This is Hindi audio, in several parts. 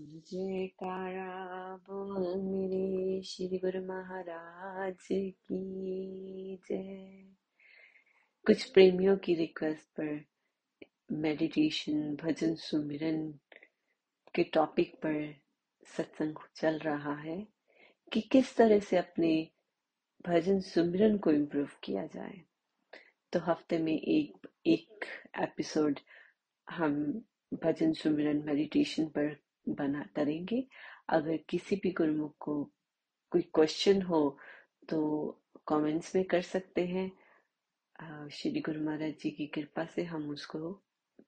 जयकारा, बोल मेरे श्री गुरु महाराज की जय। कुछ प्रेमियों की रिक्वेस्ट पर मेडिटेशन भजन सुमिरन के टॉपिक पर सत्संग चल रहा है कि किस तरह से अपने भजन सुमिरन को इम्प्रूव किया जाए। तो हफ़्ते में एक एक एपिसोड हम भजन सुमिरन मेडिटेशन पर बना, करेंगे। अगर किसी भी गुरुमुख को कोई क्वेश्चन हो तो कमेंट्स में कर सकते हैं। श्री गुरु महाराज जी की कृपा से हम उसको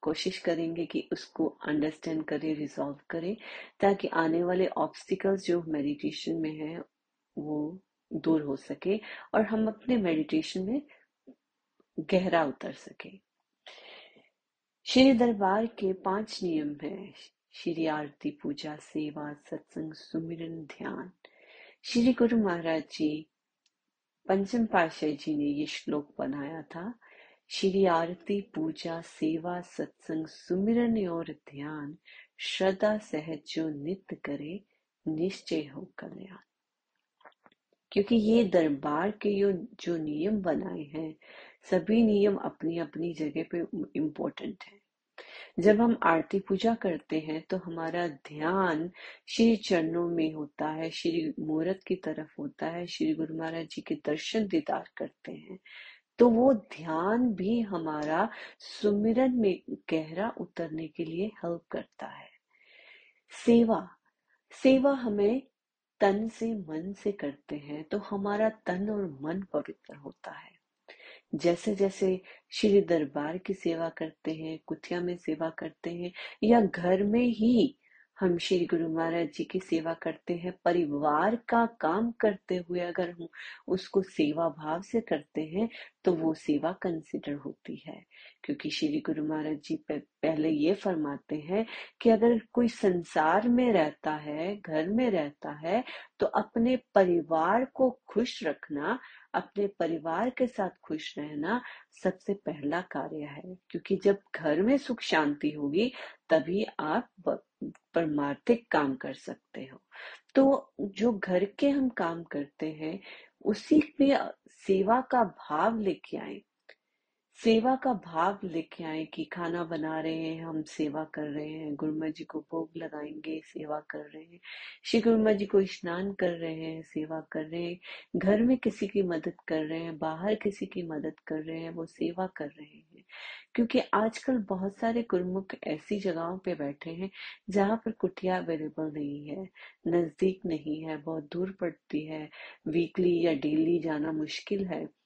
कोशिश करेंगे कि उसको अंडरस्टैंड करें रिजॉल्व करें, ताकि आने वाले ऑब्स्टिकल्स जो मेडिटेशन में है, वो दूर हो सके और हम अपने मेडिटेशन में गहरा उतर सके। श्री दरबार के पाँच नियम हैं। श्री आरती पूजा, सेवा, सत्संग, सुमिरन, ध्यान। श्री गुरु महाराज जी, पंचम पाशाह जी ने ये श्लोक बनाया था। श्री आरती पूजा, सेवा, सत्संग, सुमिरन और ध्यान, श्रद्धा सहज जो नित्य करे, निश्चय हो कल्याण। क्योंकि ये दरबार के यो, जो नियम बनाए हैं, सभी नियम अपनी अपनी जगह पे इम्पोर्टेंट है। जब हम आरती पूजा करते हैं तो हमारा ध्यान श्री चरणों में होता है, श्री मूर्त की तरफ़ होता है, श्री गुरु महाराज जी के दर्शन दीदार करते हैं। तो वो ध्यान भी हमारा सुमिरन में गहरा उतरने के लिए हेल्प करता है। सेवा सेवा हमें तन से मन से करते हैं तो हमारा तन और मन पवित्र होता है। जैसे जैसे श्री दरबार की सेवा करते हैं, कुथिया में सेवा करते हैं या घर में ही हम श्री गुरु महाराज जी की सेवा करते हैं, परिवार का काम करते हुए अगर हम उसको सेवा भाव से करते हैं तो वो सेवा कंसिडर होती है। क्योंकि श्री गुरु महाराज जी पहले ये फरमाते हैं कि अगर कोई संसार में रहता है, घर में रहता है तो अपने परिवार को खुश रखना अपने परिवार के साथ खुश रहना सबसे पहला कार्य है, क्योंकि जब घर में सुख शांति होगी, तभी आप परमार्थिक काम कर सकते हो। तो जो घर के हम काम करते हैं, उसी में सेवा का भाव लेके आए। सेवा का भाव लेके आए कि खाना बना रहे हैं, हम सेवा कर रहे हैं, गुरुमा जी को भोग लगाएँगे, सेवा कर रहे हैं। श्री गुरुमा जी को स्नान कर रहे हैं, सेवा कर रहे हैं। घर में किसी की मदद कर रहे हैं, बाहर किसी की मदद कर रहे हैं, वो सेवा कर रहे हैं। क्योंकि आजकल बहुत सारे गुरुमुख ऐसी जगहों पे बैठे हैं, जहाँ पर कुटिया अवेलेबल नहीं है, नज़दीक नहीं है, बहुत दूर पड़ती है। वीकली या डेली जाना मुश्किल है।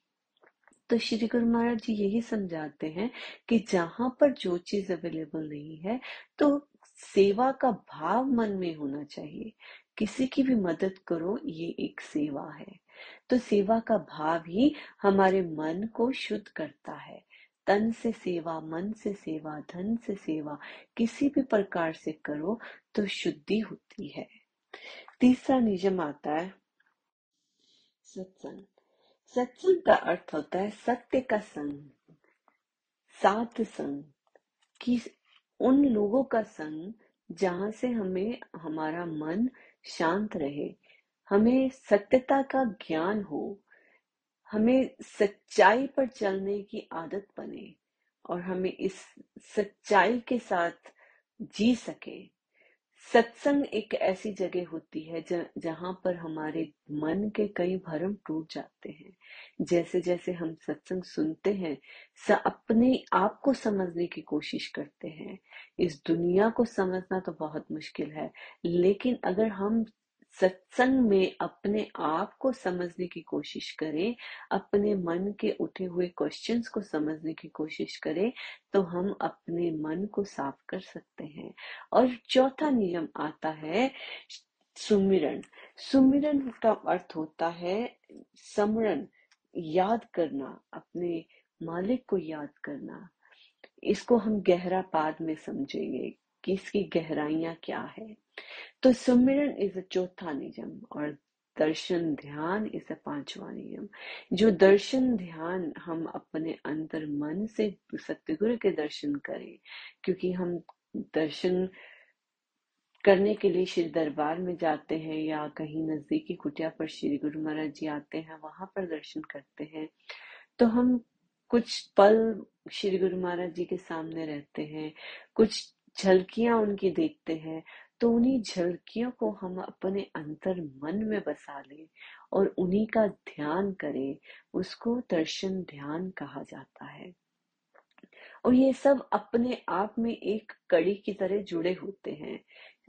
तो श्री गुरु महाराज जी यही समझाते हैं कि जहाँ पर जो चीज़ अवेलेबल नहीं है तो सेवा का भाव मन में होना चाहिए। किसी की भी मदद करो, ये एक सेवा है। तो सेवा का भाव ही हमारे मन को शुद्ध करता है। तन से सेवा, मन से सेवा, धन से सेवा, किसी भी प्रकार से करो तो शुद्धि होती है। तीसरा निजम आता है, सत्संग। सत्संग का अर्थ होता है सत्य का संग साथ संग, कि उन लोगों का संग जहाँ से हमें, हमारा मन शांत रहे, हमें सत्यता का ज्ञान हो, हमें सच्चाई पर चलने की आदत बने और हमें इस सच्चाई के साथ जी सके। सत्संग एक ऐसी जगह होती है जहाँ पर हमारे मन के कई भरम टूट जाते हैं। जैसे जैसे हम सत्संग सुनते हैं अपने आप को समझने की कोशिश करते हैं। इस दुनिया को समझना तो बहुत मुश्किल है, लेकिन अगर हम सत्संग में अपने आप को समझने की कोशिश करें, अपने मन के उठे हुए क्वेश्चंस को समझने की कोशिश करें तो हम अपने मन को साफ़ कर सकते हैं। और चौथा नियम आता है, सुमिरन। सुमिरन का अर्थ होता है, समरण, याद करना, अपने मालिक को याद करना। इसको हम गहरा पाद में समझेंगे। कि इसकी गहराइयाँ क्या है। तो सुमिरन इज़ अ चौथा नियम और दर्शन ध्यान इस पांचवा नियम। जो दर्शन ध्यान हम अपने अंतर मन से सत्यगुरु के दर्शन करें, क्योंकि हम दर्शन करने के लिए श्री दरबार में जाते हैं या कहीं नजदीकी कुटिया पर श्री गुरु महाराज जी आते हैं, वहाँ पर दर्शन करते हैं। तो हम कुछ पल श्री गुरु महाराज जी के सामने रहते हैं, कुछ झलकियाँ उनकी देखते हैं तो उन्हीं झलकियों को हम अपने अंतर मन में बसा ले और उन्हीं का ध्यान करें, उसको दर्शन ध्यान कहा जाता है। और ये सब अपने आप में एक कड़ी की तरह जुड़े होते हैं।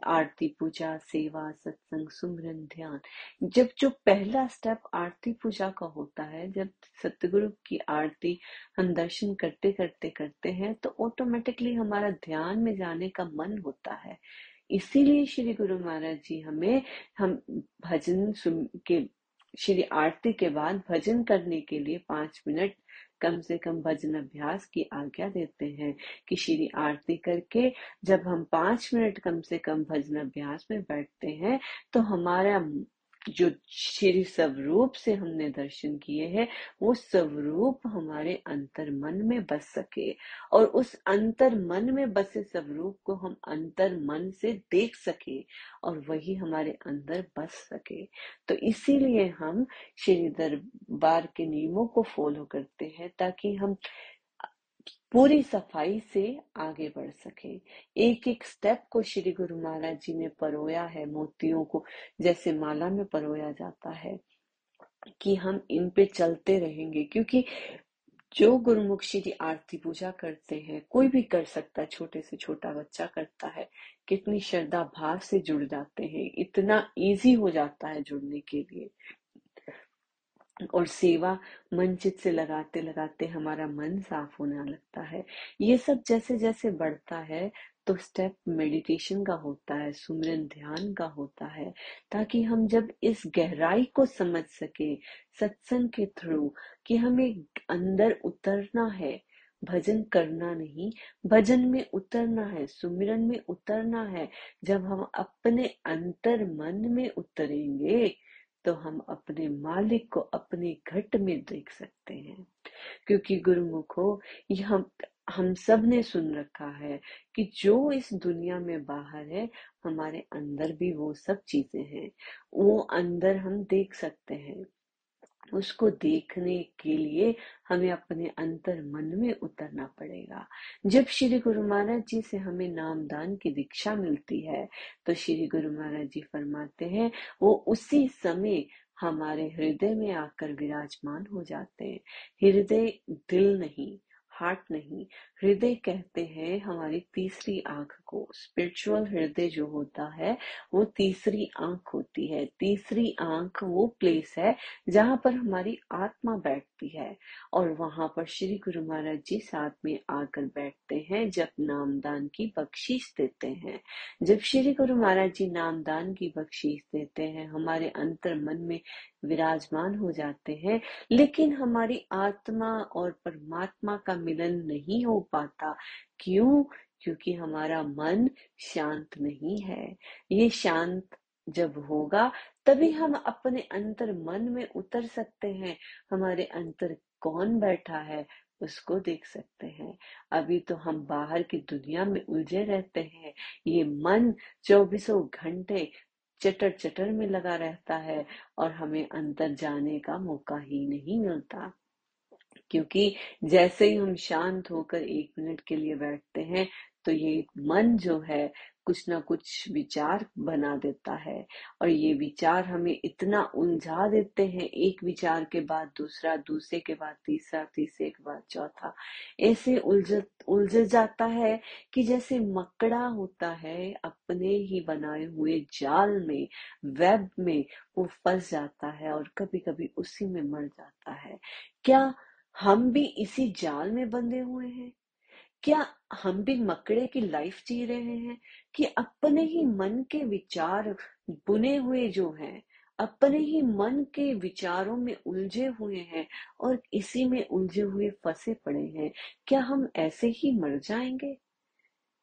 आरती पूजा, सेवा, सत्संग, सुमरन, ध्यान। जब जो पहला स्टेप आरती पूजा का होता है, जब सतगुरु की आरती हम दर्शन करते करते करते हैं तो ऑटोमेटिकली हमारा ध्यान में जाने का मन होता है। इसीलिए श्री गुरु महाराज जी हमें, हम भजन के, श्री आरती के बाद भजन करने के लिए पाँच मिनट कम से कम भजन अभ्यास की आज्ञा देते हैं। कि श्री आरती करके जब हम पाँच मिनट कम से कम भजन अभ्यास में बैठते हैं तो हमारा जो श्री स्वरूप से हमने दर्शन किए हैं, वो स्वरूप हमारे अंतर मन में बस सके। और उस अंतर मन में बसे स्वरूप को हम अंतर मन से देख सके और वही हमारे अंदर बस सके। तो इसीलिए हम श्री दरबार के नियमों को फॉलो करते हैं ताकि हम पूरी सफ़ाई से आगे बढ़ सके। एक एक स्टेप को श्री गुरु महाराज जी ने परोया है मोतियों को, जैसे माला में परोया जाता है, कि हम इन पे चलते रहेंगे। क्योंकि जो गुरुमुख श्री आरती पूजा करते हैं, कोई भी कर सकता है, छोटे से छोटा बच्चा करता है, कितनी श्रद्धा भाव से जुड़ जाते हैं। इतना इजी हो जाता है जुड़ने के लिए। और सेवा मन चित से लगाते लगाते हमारा मन साफ़ होने लगता है। ये सब जैसे जैसे बढ़ता है तो स्टेप मेडिटेशन का होता है, सुमरन ध्यान का होता है, ताकि हम जब इस गहराई को समझ सके, सत्संग के थ्रू, कि हमें अंदर उतरना है, भजन करना नहीं, भजन में उतरना है, सुमिरन में उतरना है, जब हम अपने अंतर मन में उतरेंगे तो हम अपने मालिक को अपने घट में देख सकते हैं। क्योंकि गुरुमुखो हम हम सबने सुन रखा है कि जो इस दुनिया में बाहर है, हमारे अंदर भी वो सब चीज़ें हैं। वो अंदर हम देख सकते हैं। उसको देखने के लिए हमें अपने अंतर मन में उतरना पड़ेगा। जब श्री गुरु महाराज जी से हमें नामदान की दीक्षा मिलती है तो श्री गुरु महाराज जी फरमाते हैं, वो उसी समय हमारे हृदय में आकर विराजमान हो जाते हैं। हृदय दिल नहीं, हार्ट नहीं हृदय कहते हैं, हमारी तीसरी आँख को। स्पिरिचुअल हृदय जो होता है, वो तीसरी आँख होती है। तीसरी आँख वो प्लेस है जहाँ पर हमारी आत्मा बैठती है और वहाँ पर श्री गुरु महाराज जी साथ में आकर बैठते हैं, जब नामदान की बख्शीश देते हैं। जब श्री गुरु महाराज जी नामदान की बख्शीश देते हैं, हमारे अंतर मन में विराजमान हो जाते हैं, लेकिन हमारी आत्मा और परमात्मा का मिलन नहीं हो पाता। क्यों? क्योंकि हमारा मन शांत नहीं है। ये शांत जब होगा, तभी हम अपने अंतर मन में उतर सकते हैं। हमारे अंतर कौन बैठा है, उसको देख सकते हैं। अभी तो हम बाहर की दुनिया में उलझे रहते हैं। ये मन चौबीसों घंटे चटर चटर में लगा रहता है और हमें अंतर जाने का मौका ही नहीं मिलता। क्योंकि जैसे ही हम शांत होकर एक मिनट के लिए बैठते हैं तो ये मन जो है, कुछ ना कुछ विचार बना देता है। और ये विचार हमें इतना उलझा देते हैं, एक विचार के बाद दूसरा, दूसरे के बाद तीसरा, तीसरे के बाद चौथा। ऐसे उलझ उलझ जाता है कि जैसे मकड़ा होता है, अपने ही बनाए हुए जाल में, वेब में वो फंस जाता है और कभी कभी उसी में मर जाता है। क्या हम भी इसी जाल में बंधे हुए हैं? क्या हम भी मकड़े की लाइफ जी रहे हैं कि अपने ही मन के विचार बुने हुए जो हैं, अपने ही मन के विचारों में उलझे हुए हैं और इसी में उलझे हुए फंसे पड़े हैं? क्या हम ऐसे ही मर जाएँगे?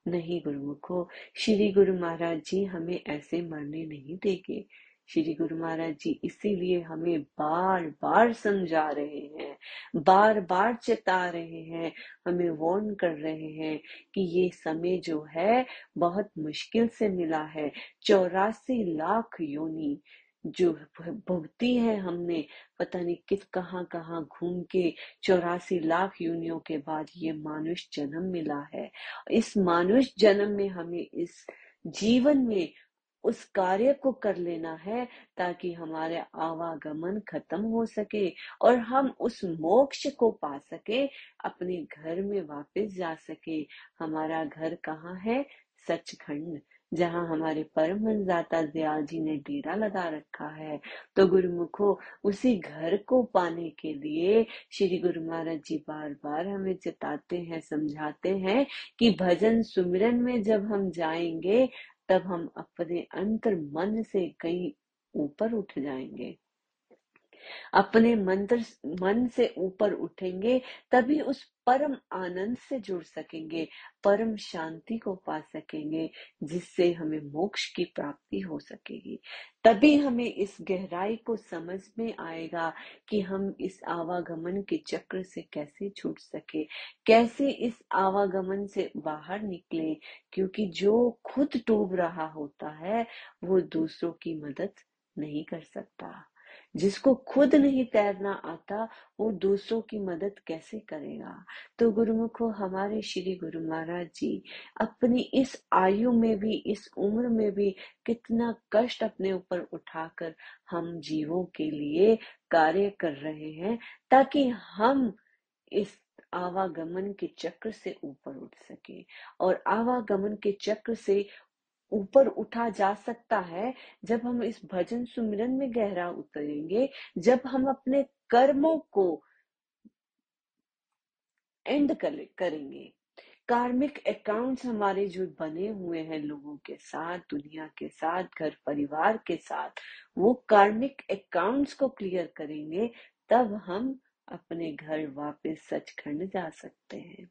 नहीं गुरुमुखो, श्री गुरु महाराज जी हमें ऐसे मरने नहीं देंगे। श्री गुरु महाराज जी इसीलिए हमें बार बार समझा रहे हैं बार बार चेता रहे हैं, हमें वार्न कर रहे हैं कि ये समय जो है, बहुत मुश्किल से मिला है। चौरासी लाख योनि जो भुगती है हमने, पता नहीं किस कहाँ कहाँ घूम के चौरासी लाख योनियों के बाद ये मानुष जन्म मिला है। इस मानुष जन्म में हमें इस जीवन में उस कार्य को कर लेना है ताकि हमारे आवागमन खत्म हो सके और हम उस मोक्ष को पा सके, अपने घर में वापस जा सके। हमारा घर कहाँ है? सचखंड, जहाँ हमारे परम दाता दयाल जी ने डेरा लगा रखा है। तो गुरुमुखो, उसी घर को पाने के लिए श्री गुरु महाराज जी बार बार हमें चेताते हैं, समझाते हैं कि भजन सुमिरन में जब हम जाएँगे तब हम अपने अंतर मन से कहीं ऊपर उठ जाएँगे। अपने मंत्र मन से ऊपर उठेंगे, तभी उस परम आनंद से जुड़ सकेंगे, परम शांति को पा सकेंगे, जिससे हमें मोक्ष की प्राप्ति हो सकेगी। तभी हमें इस गहराई को समझ में आएगा कि हम इस आवागमन के चक्र से कैसे छूट सके, कैसे इस आवागमन से बाहर निकले, क्योंकि जो खुद डूब रहा होता है, वो दूसरों की मदद नहीं कर सकता। जिसको खुद नहीं तैरना आता, वो दूसरों की मदद कैसे करेगा? तो गुरुमुखो, हमारे श्री गुरु महाराज जी, अपनी इस आयु में भी, इस उम्र में भी कितना कष्ट अपने ऊपर उठाकर हम जीवों के लिए कार्य कर रहे हैं, ताकि हम इस आवागमन के चक्र से ऊपर उठ सके। और आवागमन के चक्र से ऊपर उठा जा सकता है, जब हम इस भजन सुमिरन में गहरा उतरेंगे, जब हम अपने कर्मों को एंड करेंगे। कार्मिक अकाउंट्स हमारे जो बने हुए हैं लोगों के साथ, दुनिया के साथ, घर परिवार के साथ, वो कार्मिक अकाउंट्स को क्लियर करेंगे, तब हम अपने घर वापस सचखंड जा सकते हैं।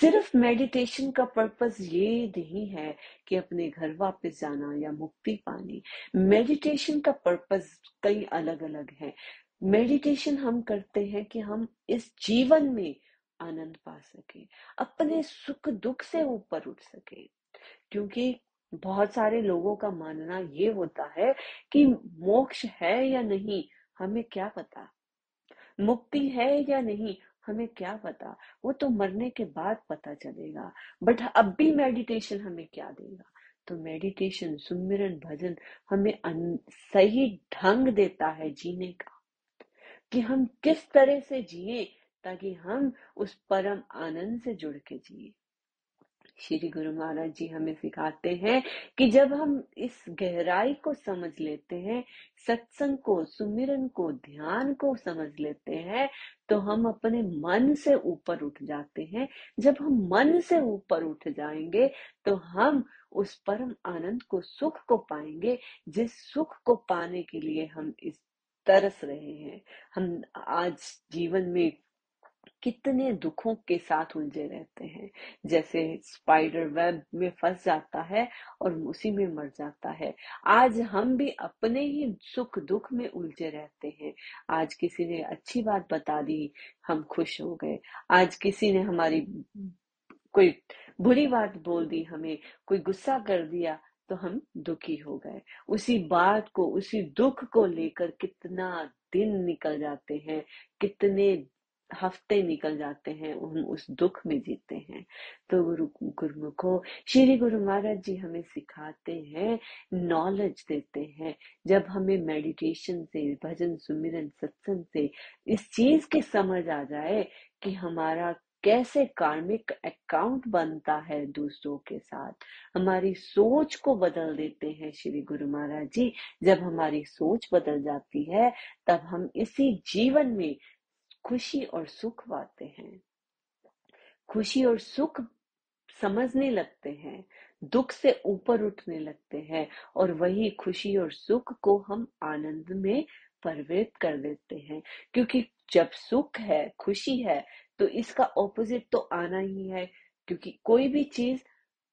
सिर्फ़ मेडिटेशन का पर्पस ये नहीं है कि अपने घर वापस जाना या मुक्ति पानी। मेडिटेशन का पर्पस कई अलग अलग है। मेडिटेशन हम करते हैं कि हम इस जीवन में आनंद पा सके, अपने सुख दुख से ऊपर उठ सके। क्योंकि बहुत सारे लोगों का मानना ये होता है कि मोक्ष है या नहीं, हमें क्या पता? मुक्ति है या नहीं हमें क्या पता? वो तो मरने के बाद पता चलेगा। बट अब भी मेडिटेशन हमें क्या देगा? तो मेडिटेशन सुमिरन भजन हमें सही ढंग देता है जीने का। कि हम किस तरह से जिए ताकि हम उस परम आनंद से जुड़ के जिए। श्री गुरु महाराज जी हमें सिखाते हैं कि जब हम इस गहराई को समझ लेते हैं, सत्संग को, सुमिरन को, ध्यान को समझ लेते हैं तो हम अपने मन से ऊपर उठ जाते हैं। जब हम मन से ऊपर उठ जाएँगे तो हम उस परम आनंद को, सुख को पाएँगे, जिस सुख को पाने के लिए हम इस तरस रहे हैं। हम आज जीवन में कितने दुखों के साथ उलझे रहते हैं। जैसे स्पाइडर वेब में फंस जाता है और उसी में मर जाता है। आज हम भी अपने ही सुख दुख में उलझे रहते हैं। आज किसी ने अच्छी बात बता दी, हम खुश हो गए। आज किसी ने हमारी कोई बुरी बात बोल दी हमें, कोई गुस्सा कर दिया तो हम दुखी हो गए। उसी बात को, उसी दुख को लेकर कितना दिन निकल जाते हैं, कितने हफ़्ते निकल जाते हैं हम उस दुख में जीते हैं। तो गुरु, गुरुमुखो, श्री गुरु महाराज जी हमें सिखाते हैं नॉलेज देते हैं। जब हमें मेडिटेशन से, भजन, सुमिरन, सत्संग से इस चीज़ की समझ आ जाए कि हमारा कैसे कार्मिक अकाउंट बनता है दूसरों के साथ। हमारी सोच को बदल देते हैं श्री गुरु महाराज जी। जब हमारी सोच बदल जाती है, तब हम इसी जीवन में खुशी और सुख पाते हैं। खुशी और सुख समझने लगते हैं दुख से ऊपर उठने लगते हैं और वही खुशी और सुख को हम आनंद में परिवर्तित कर देते हैं। क्योंकि जब सुख है खुशी है तो इसका ऑपोजिट तो आना ही है क्योंकि कोई भी चीज़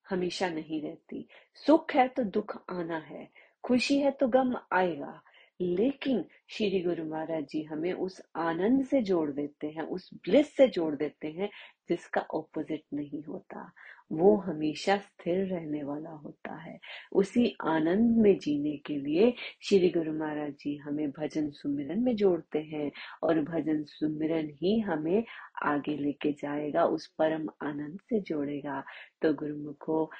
हमेशा नहीं रहती। सुख है तो दुख आना है खुशी है तो गम आएगा लेकिन श्री गुरु महाराज जी हमें उस आनंद से जोड़ देते हैं, उस ब्लिस से जोड़ देते हैं, जिसका ऑपोजिट नहीं होता। वो हमेशा स्थिर रहने वाला होता है। उसी आनंद में जीने के लिए श्री गुरु महाराज जी हमें भजन सुमिरन में जोड़ते हैं और भजन सुमिरन ही हमें आगे लेके जाएगा, उस परम आनंद से जोड़ेगा। तो गुरुमुखो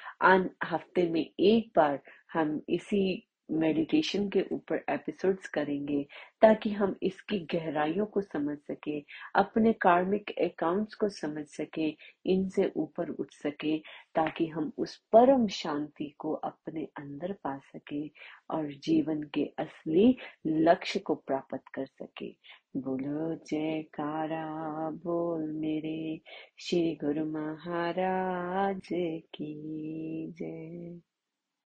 हफ़्ते में एक बार हम इसी मेडिटेशन के ऊपर एपिसोड्स करेंगे, ताकि हम इसकी गहराइयों को समझ सके, अपने कार्मिक अकाउंट्स को समझ सके, इनसे ऊपर उठ सके, ताकि हम उस परम शांति को अपने अंदर पा सके और जीवन के असली लक्ष्य को प्राप्त कर सके। बोलो, जयकारा, बोल मेरे, श्री गुरु महाराज की जय।